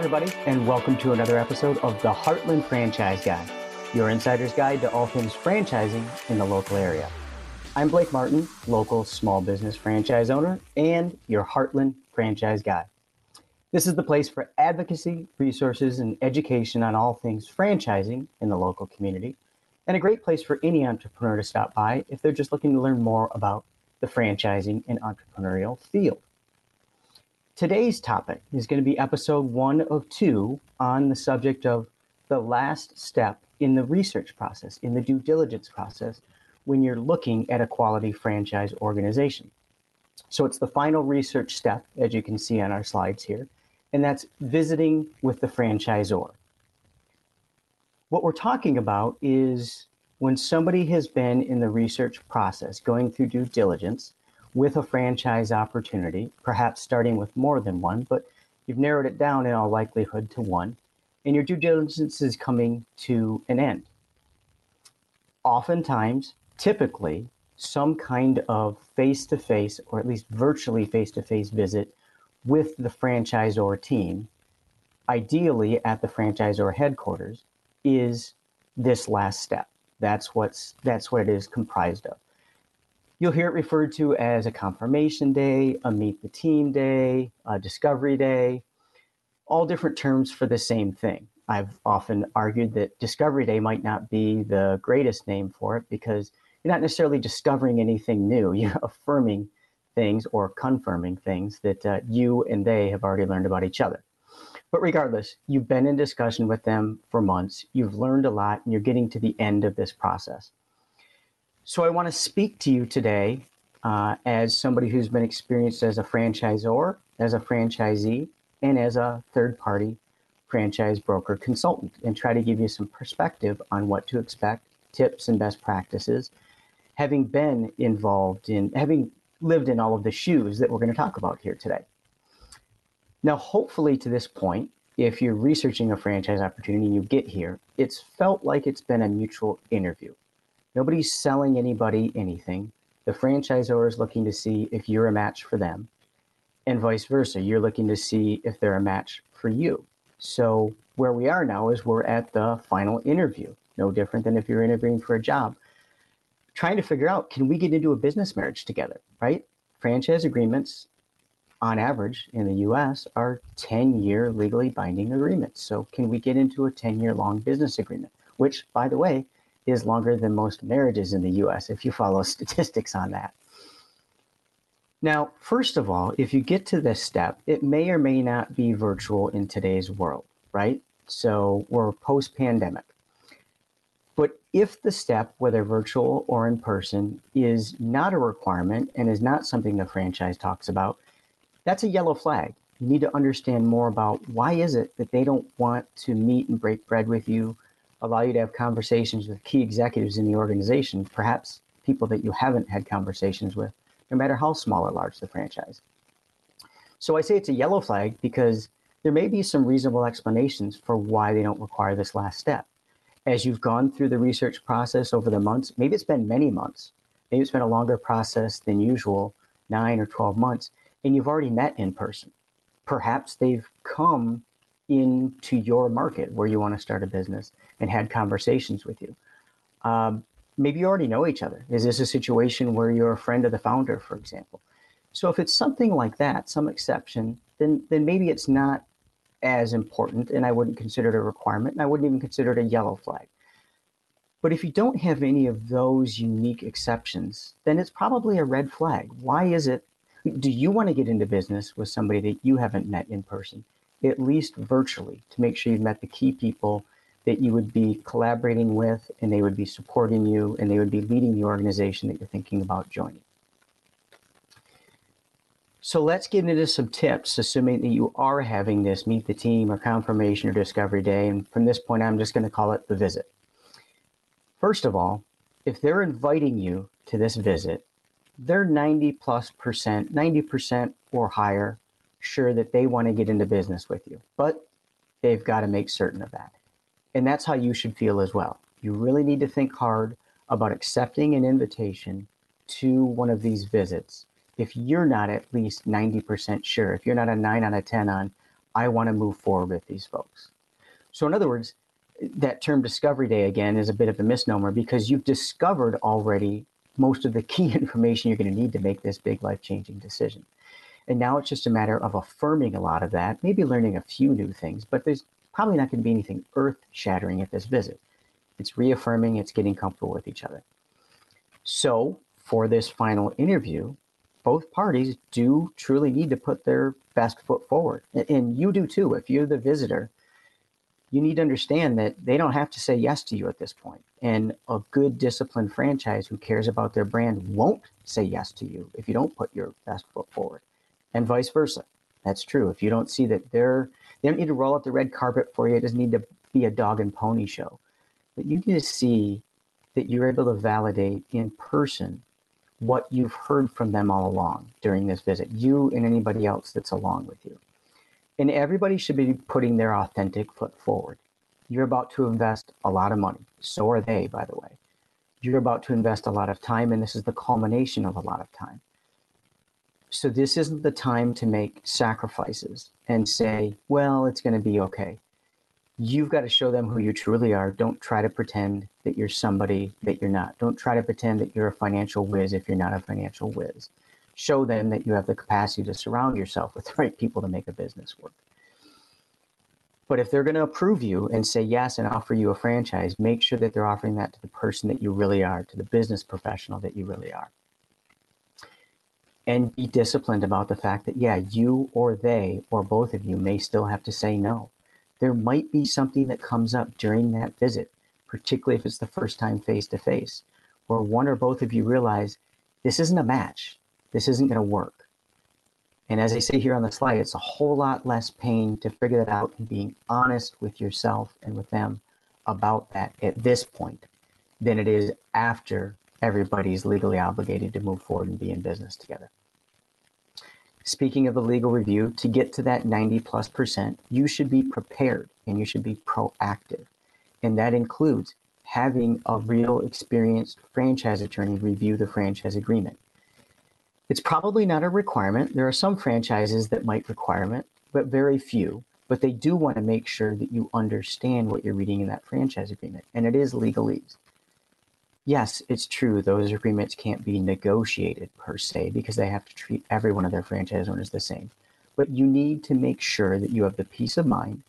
everybody, and welcome to another episode of the Heartland Franchise Guide, your insider's guide to all things franchising in the local area. I'm Blake Martin, local small business franchise owner, and your Heartland Franchise Guide. This is the place for advocacy, resources, and education on all things franchising in the local community, and a great place for any entrepreneur to stop by if they're just looking to learn more about the franchising and entrepreneurial field. Today's topic is going to be episode one of two on the subject of the last step in the research process, in the due diligence process, when you're looking at a quality franchise organization. So it's the final research step, as you can see on our slides here and that's visiting with the franchisor. What we're talking about is when somebody has been in the research process, going through due diligence with a franchise opportunity, perhaps starting with more than one, but you've narrowed it down in all likelihood to one, and your due diligence is coming to an end. Oftentimes, typically, some kind of face to face or at least virtually face to face visit with the franchisor team, ideally at the franchisor headquarters, is this last step. That's what's that's what it is comprised of. You'll hear it referred to as a confirmation day, a meet the team day, a discovery day, all different terms for the same thing. I've often argued that discovery day might not be the greatest name for it because you're not necessarily discovering anything new. You're affirming things or confirming things that uh, you and they have already learned about each other. But regardless, you've been in discussion with them for months, you've learned a lot, and you're getting to the end of this process. So I want to speak to you today uh, as somebody who's been experienced as a franchisor, as a franchisee, and as a third party franchise broker consultant, and try to give you some perspective on what to expect, tips, and best practices. Having been involved in, having lived in all of the shoes that we're going to talk about here today. Now, hopefully, to this point, if you're researching a franchise opportunity and you get here, it's felt like it's been a mutual interview. Nobody's selling anybody anything. The franchisor is looking to see if you're a match for them, and vice versa. You're looking to see if they're a match for you. So, where we are now is we're at the final interview, no different than if you're interviewing for a job trying to figure out can we get into a business marriage together, right? Franchise agreements, on average in the US, are 10 year legally binding agreements. So, can we get into a 10 year long business agreement, which, by the way, is longer than most marriages in the US if you follow statistics on that. Now, first of all, if you get to this step, it may or may not be virtual in today's world, right? So, we're post pandemic. But if the step, whether virtual or in person, is not a requirement and is not something the franchise talks about, that's a yellow flag. You need to understand more about why is it that they don't want to meet and break bread with you, allow you to have conversations with key executives in the organization, perhaps people that you haven't had conversations with, no matter how small or large the franchise. So I say it's a yellow flag because there may be some reasonable explanations for why they don't require this last step as you've gone through the research process over the months, maybe it's been many months, maybe it's been a longer process than usual, nine or 12 months, and you've already met in person. Perhaps they've come into your market where you want to start a business and had conversations with you. Um, maybe you already know each other. Is this a situation where you're a friend of the founder, for example? So if it's something like that, some exception, then then maybe it's not as important, and I wouldn't consider it a requirement, and I wouldn't even consider it a yellow flag. But if you don't have any of those unique exceptions, then it's probably a red flag. Why is it? Do you want to get into business with somebody that you haven't met in person, at least virtually, to make sure you've met the key people that you would be collaborating with and they would be supporting you and they would be leading the organization that you're thinking about joining? So let's get into some tips, assuming that you are having this meet the team or confirmation or discovery day. And from this point, I'm just going to call it the visit. First of all, if they're inviting you to this visit, they're 90 plus percent, 90% or higher sure that they want to get into business with you, but they've got to make certain of that. And that's how you should feel as well. You really need to think hard about accepting an invitation to one of these visits if you're not at least 90% sure, if you're not a 9 out of 10 on I want to move forward with these folks. So, in other words, that term discovery day again is a bit of a misnomer because you've discovered already most of the key information you're going to need to make this big life changing decision. And now it's just a matter of affirming a lot of that, maybe learning a few new things, but there's probably not going to be anything earth shattering at this visit. It's reaffirming, it's getting comfortable with each other. So, for this final interview, both parties do truly need to put their best foot forward. And you do too. If you're the visitor, you need to understand that they don't have to say yes to you at this point. And a good disciplined franchise who cares about their brand won't say yes to you if you don't put your best foot forward, and vice versa. That's true. If you don't see that they're, they don't need to roll out the red carpet for you, it doesn't need to be a dog and pony show. But you need to see that you're able to validate in person what you've heard from them all along during this visit, you and anybody else that's along with you. And everybody should be putting their authentic foot forward. You're about to invest a lot of money. So are they, by the way. You're about to invest a lot of time, and this is the culmination of a lot of time. So, this isn't the time to make sacrifices and say, well, it's going to be okay you've got to show them who you truly are. Don't try to pretend that you're somebody that you're not. Don't try to pretend that you're a financial whiz if you're not a financial whiz. Show them that you have the capacity to surround yourself with the right people to make a business work. But if they're going to approve you and say yes and offer you a franchise, make sure that they're offering that to the person that you really are, to the business professional that you really are. And be disciplined about the fact that, yeah, you or they or both of you may still have to say no there might be something that comes up during that visit, particularly if it's the first time face to face, where one or both of you realize this isn't a match. This isn't going to work. And as I say here on the slide, it's a whole lot less pain to figure that out and being honest with yourself and with them about that at this point than it is after everybody's legally obligated to move forward and be in business together. Speaking of the legal review, to get to that 90 plus percent, you should be prepared and you should be proactive. And that includes having a real experienced franchise attorney review the franchise agreement. It's probably not a requirement. There are some franchises that might require it, but very few. But they do want to make sure that you understand what you're reading in that franchise agreement. And it is legalese yes, it's true, those agreements can't be negotiated per se because they have to treat every one of their franchise owners the same. But you need to make sure that you have the peace of mind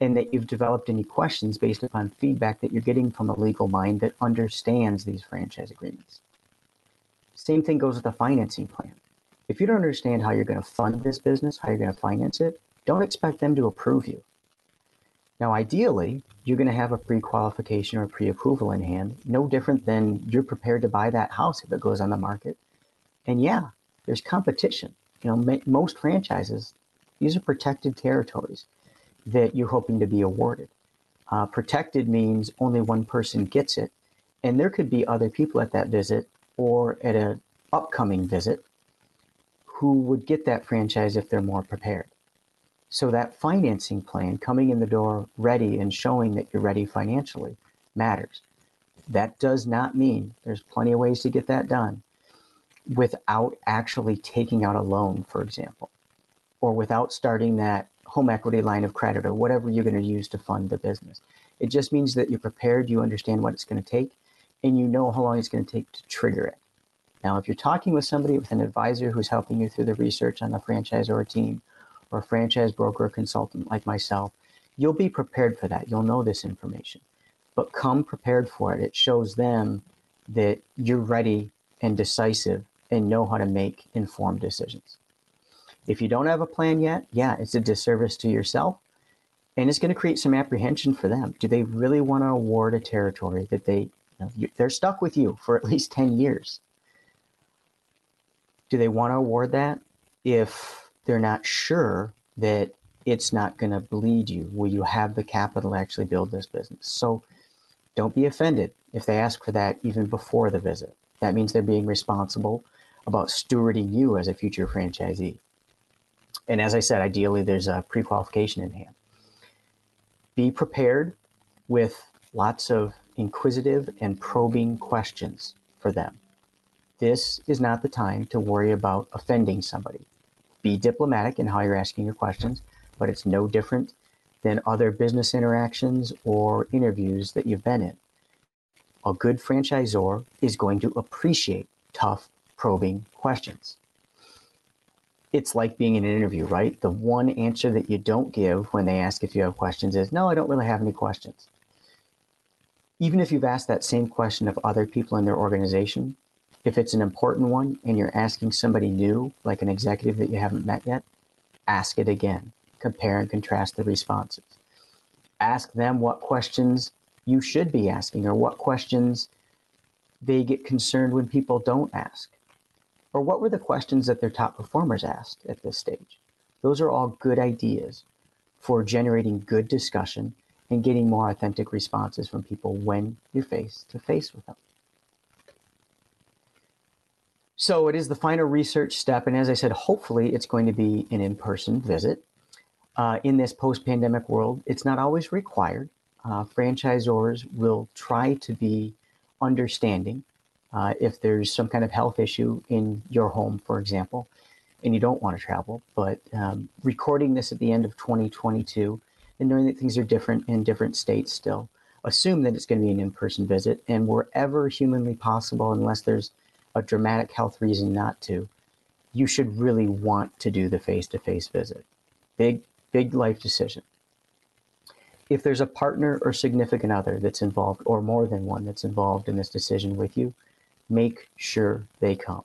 and that you've developed any questions based upon feedback that you're getting from a legal mind that understands these franchise agreements. Same thing goes with the financing plan. If you don't understand how you're going to fund this business, how you're going to finance it, don't expect them to approve you. Now, ideally, you're going to have a pre-qualification or pre-approval in hand, no different than you're prepared to buy that house if it goes on the market. And yeah, there's competition. You know, most franchises, these are protected territories that you're hoping to be awarded. Uh, protected means only one person gets it, and there could be other people at that visit or at an upcoming visit who would get that franchise if they're more prepared. So that financing plan coming in the door ready and showing that you're ready financially matters. That does not mean there's plenty of ways to get that done without actually taking out a loan, for example, or without starting that home equity line of credit or whatever you're going to use to fund the business. It just means that you're prepared, you understand what it's going to take, and you know how long it's going to take to trigger it. Now, if you're talking with somebody, with an advisor who's helping you through the research on the franchise or a team, or franchise broker consultant like myself, you'll be prepared for that. You'll know this information. But come prepared for it. It shows them that you're ready and decisive and know how to make informed decisions. If you don't have a plan yet, yeah, it's a disservice to yourself and it's going to create some apprehension for them. Do they really want to award a territory that they you know, they're stuck with you for at least 10 years? Do they want to award that if they're not sure that it's not going to bleed you. Will you have the capital to actually build this business? So don't be offended if they ask for that even before the visit. That means they're being responsible about stewarding you as a future franchisee. And as I said, ideally, there's a pre qualification in hand. Be prepared with lots of inquisitive and probing questions for them. This is not the time to worry about offending somebody be diplomatic in how you're asking your questions, but it's no different than other business interactions or interviews that you've been in. A good franchisor is going to appreciate tough, probing questions. It's like being in an interview, right? The one answer that you don't give when they ask if you have questions is, no, I don't really have any questions. Even if you've asked that same question of other people in their organization, if it's an important one and you're asking somebody new, like an executive that you haven't met yet, ask it again. Compare and contrast the responses. Ask them what questions you should be asking or what questions they get concerned when people don't ask. Or what were the questions that their top performers asked at this stage? Those are all good ideas for generating good discussion and getting more authentic responses from people when you're face to face with them. So it is the final research step. And as I said, hopefully it's going to be an in person visit. Uh, in this post pandemic world, it's not always required. Uh, franchisors will try to be understanding uh, if there's some kind of health issue in your home, for example, and you don't want to travel. But um, recording this at the end of 2022 and knowing that things are different in different states still, assume that it's going to be an in person visit. And wherever humanly possible, unless there's a dramatic health reason not to, you should really want to do the face to face visit. Big, big life decision. If there's a partner or significant other that's involved, or more than one that's involved in this decision with you, make sure they come.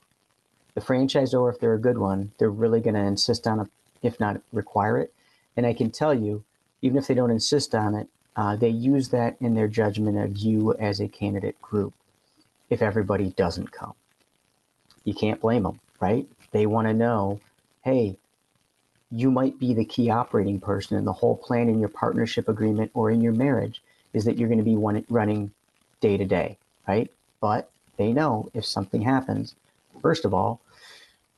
The franchisor, if they're a good one, they're really going to insist on it, if not require it. And I can tell you, even if they don't insist on it, uh, they use that in their judgment of you as a candidate group if everybody doesn't come. You can't blame them, right? They want to know, hey, you might be the key operating person, and the whole plan in your partnership agreement or in your marriage is that you're going to be one, running day to day, right? But they know if something happens, first of all,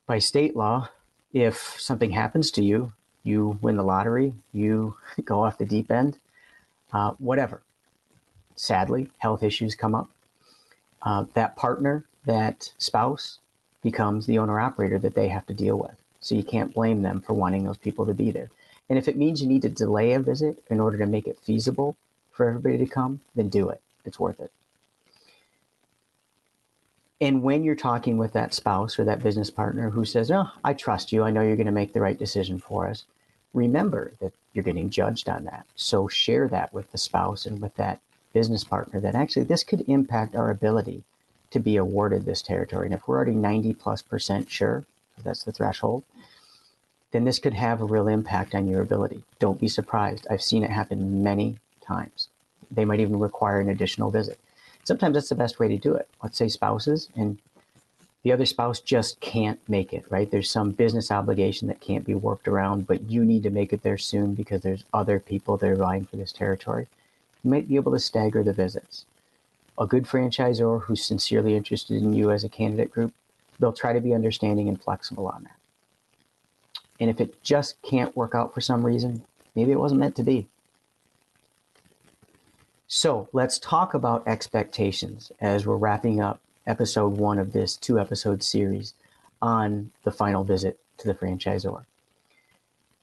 by state law, if something happens to you, you win the lottery, you go off the deep end, uh, whatever. Sadly, health issues come up. Uh, that partner, that spouse, becomes the owner operator that they have to deal with. So you can't blame them for wanting those people to be there. And if it means you need to delay a visit in order to make it feasible for everybody to come, then do it. It's worth it. And when you're talking with that spouse or that business partner who says, Oh, I trust you, I know you're going to make the right decision for us, remember that you're getting judged on that. So share that with the spouse and with that business partner that actually this could impact our ability to be awarded this territory. And if we're already 90 plus percent sure, that's the threshold, then this could have a real impact on your ability. Don't be surprised. I've seen it happen many times. They might even require an additional visit sometimes that's the best way to do it. Let's say spouses and the other spouse just can't make it, right? There's some business obligation that can't be worked around, but you need to make it there soon because there's other people that are vying for this territory. You might be able to stagger the visits. A good franchisor who's sincerely interested in you as a candidate group, they'll try to be understanding and flexible on that. And if it just can't work out for some reason, maybe it wasn't meant to be. So let's talk about expectations as we're wrapping up episode one of this two episode series on the final visit to the franchisor.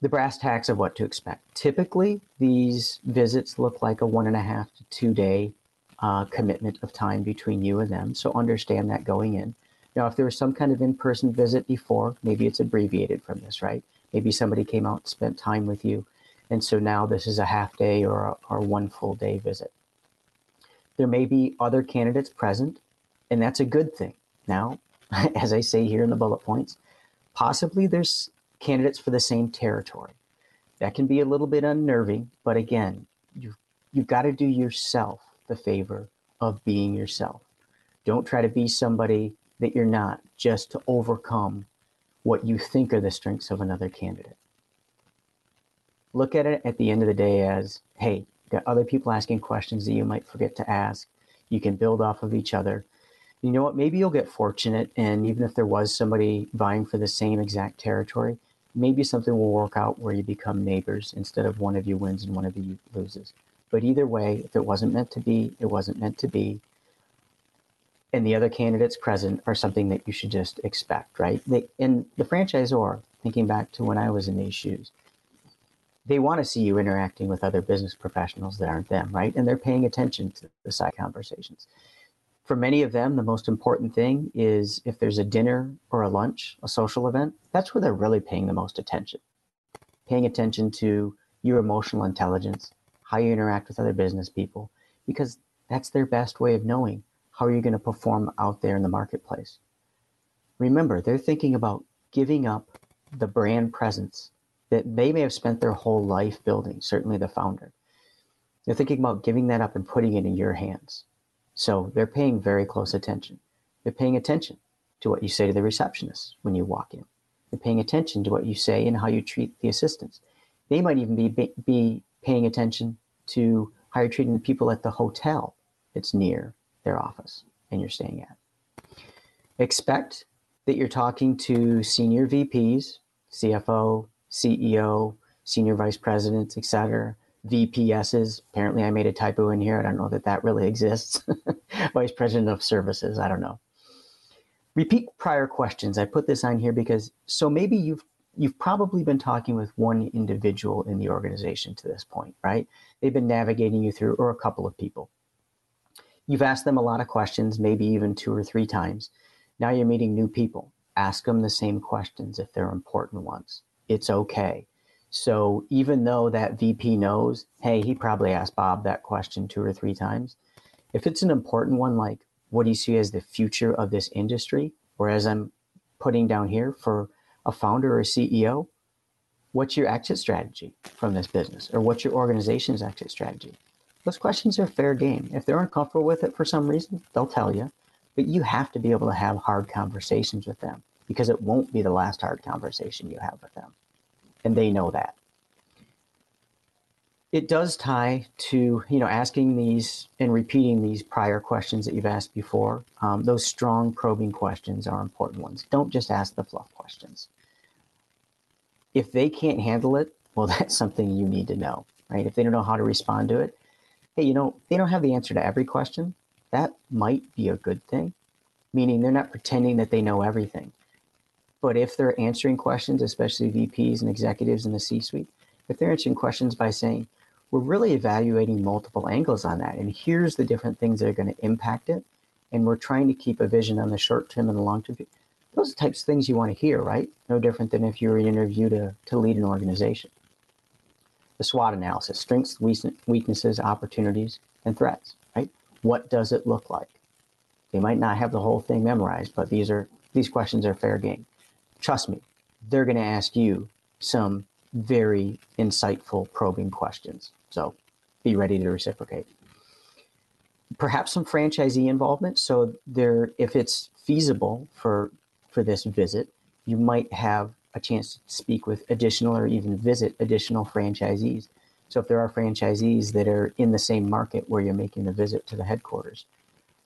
The brass tacks of what to expect. Typically, these visits look like a one and a half to two day uh, commitment of time between you and them. So understand that going in. Now, if there was some kind of in person visit before, maybe it's abbreviated from this, right? Maybe somebody came out and spent time with you and so now this is a half day or, a, or one full day visit. There may be other candidates present, and that's a good thing. Now, as I say here in the bullet points, possibly there's candidates for the same territory. That can be a little bit unnerving, but again, you've, you've got to do yourself the favor of being yourself. Don't try to be somebody that you're not just to overcome what you think are the strengths of another candidate look at it at the end of the day as hey, got other people asking questions that you might forget to ask. You can build off of each other. You know what? Maybe you'll get fortunate, and even if there was somebody vying for the same exact territory, maybe something will work out where you become neighbors instead of one of you wins and one of you loses. But either way, if it wasn't meant to be, it wasn't meant to be. And the other candidates present are something that you should just expect, right? They, and the franchisor, thinking back to when I was in these shoes, they want to see you interacting with other business professionals that aren't them, right? And they're paying attention to the side conversations. For many of them, the most important thing is if there's a dinner or a lunch, a social event, that's where they're really paying the most attention. Paying attention to your emotional intelligence, how you interact with other business people, because that's their best way of knowing how are you're going to perform out there in the marketplace. Remember, they're thinking about giving up the brand presence that they may have spent their whole life building, certainly the founder. They're thinking about giving that up and putting it in your hands. So they're paying very close attention. They're paying attention to what you say to the receptionist when you walk in. They're paying attention to what you say and how you treat the assistants. They might even be, be paying attention to how you're treating the people at the hotel that's near their office and you're staying at. Expect that you're talking to senior VPs, CFO, CEO, senior vice presidents, etc. VPSs. Apparently, I made a typo in here. I don't know that that really exists. vice president of services. I don't know. Repeat prior questions. I put this on here because so maybe you've you've probably been talking with one individual in the organization to this point, right? They've been navigating you through, or a couple of people. You've asked them a lot of questions, maybe even two or three times. Now you're meeting new people. Ask them the same questions if they're important ones it's okay. So even though that VP knows, hey, he probably asked Bob that question two or three times, if it's an important one, like what do you see as the future of this industry, or as I'm putting down here for a founder or CEO, what's your exit strategy from this business, or what's your organization's exit strategy? Those questions are fair game. If they're uncomfortable with it for some reason, they'll tell you, but you have to be able to have hard conversations with them because it won't be the last hard conversation you have with them. And they know that. It does tie to, you know, asking these and repeating these prior questions that you've asked before. Um, those strong probing questions are important ones. Don't just ask the fluff questions. If they can't handle it, well, that's something you need to know, right? If they don't know how to respond to it, hey, you know, they don't have the answer to every question. That might be a good thing, meaning they're not pretending that they know everything. But if they're answering questions, especially VPs and executives in the C suite, if they're answering questions by saying, we're really evaluating multiple angles on that, and here's the different things that are going to impact it, and we're trying to keep a vision on the short term and the long term. Those are types of things you want to hear, right? No different than if you were interviewed to, to lead an organization. The SWOT analysis strengths, weaknesses, opportunities, and threats, right? What does it look like? They might not have the whole thing memorized, but these are these questions are fair game trust me, they're going to ask you some very insightful, probing questions. So be ready to reciprocate. Perhaps some franchisee involvement. So there, if it's feasible for for this visit, you might have a chance to speak with additional or even visit additional franchisees. So if there are franchisees that are in the same market where you're making the visit to the headquarters,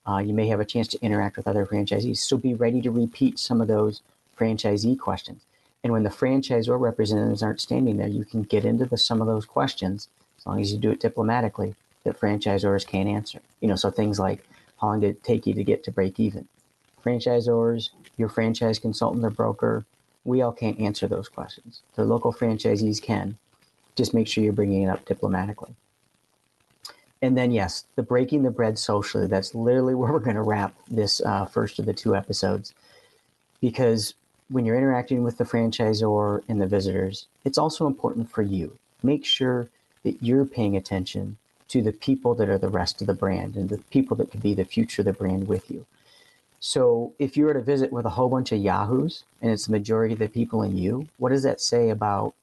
uh, you may have a chance to interact with other franchisees. So be ready to repeat some of those franchisee questions. And when the franchisor representatives aren't standing there, you can get into the, some of those questions, as long as you do it diplomatically, that franchisors can't answer. You know, so things like how long did it take you to get to break even? Franchisors, your franchise consultant or broker, we all can't answer those questions. The local franchisees can. Just make sure you're bringing it up diplomatically. And then, yes, the breaking the bread socially. That's literally where we're going to wrap this uh, first of the two episodes. Because when you're interacting with the franchisor and the visitors, it's also important for you. Make sure that you're paying attention to the people that are the rest of the brand and the people that could be the future of the brand with you. So if you were to visit with a whole bunch of Yahoos and it's the majority of the people in you, what does that say about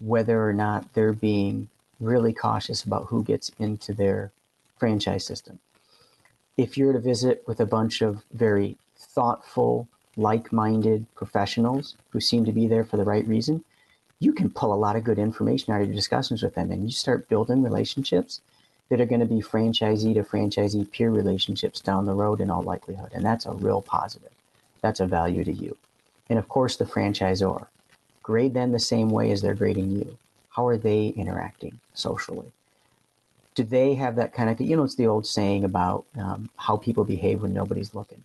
whether or not they're being really cautious about who gets into their franchise system? If you're to visit with a bunch of very thoughtful, like-minded professionals who seem to be there for the right reason, you can pull a lot of good information out of your discussions with them and you start building relationships that are going to be franchisee to franchisee peer relationships down the road in all likelihood. And that's a real positive. That's a value to you. And of course, the franchisor. Grade them the same way as they're grading you. How are they interacting socially? Do they have that kind of, you know, it's the old saying about um, how people behave when nobody's looking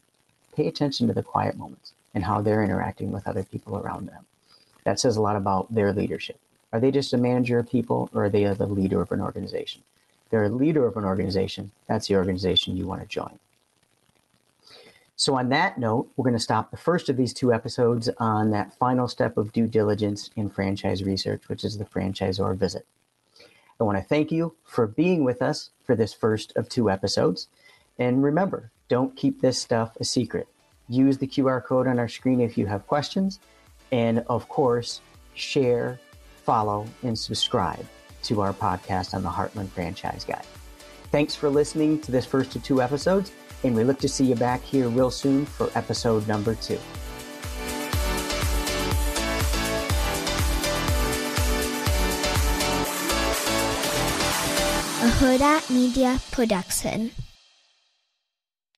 pay attention to the quiet moments and how they're interacting with other people around them. That says a lot about their leadership. Are they just a manager of people or are they the leader of an organization? If they're a leader of an organization, that's the organization you want to join. So, on that note, we're going to stop the first of these two episodes on that final step of due diligence in franchise research, which is the franchisor visit. I want to thank you for being with us for this first of two episodes. And remember, don't keep this stuff a secret. Use the QR code on our screen if you have questions. And of course, share, follow, and subscribe to our podcast on the Heartland Franchise Guide. Thanks for listening to this first of two episodes, and we look to see you back here real soon for episode number two. a Huda Media Production.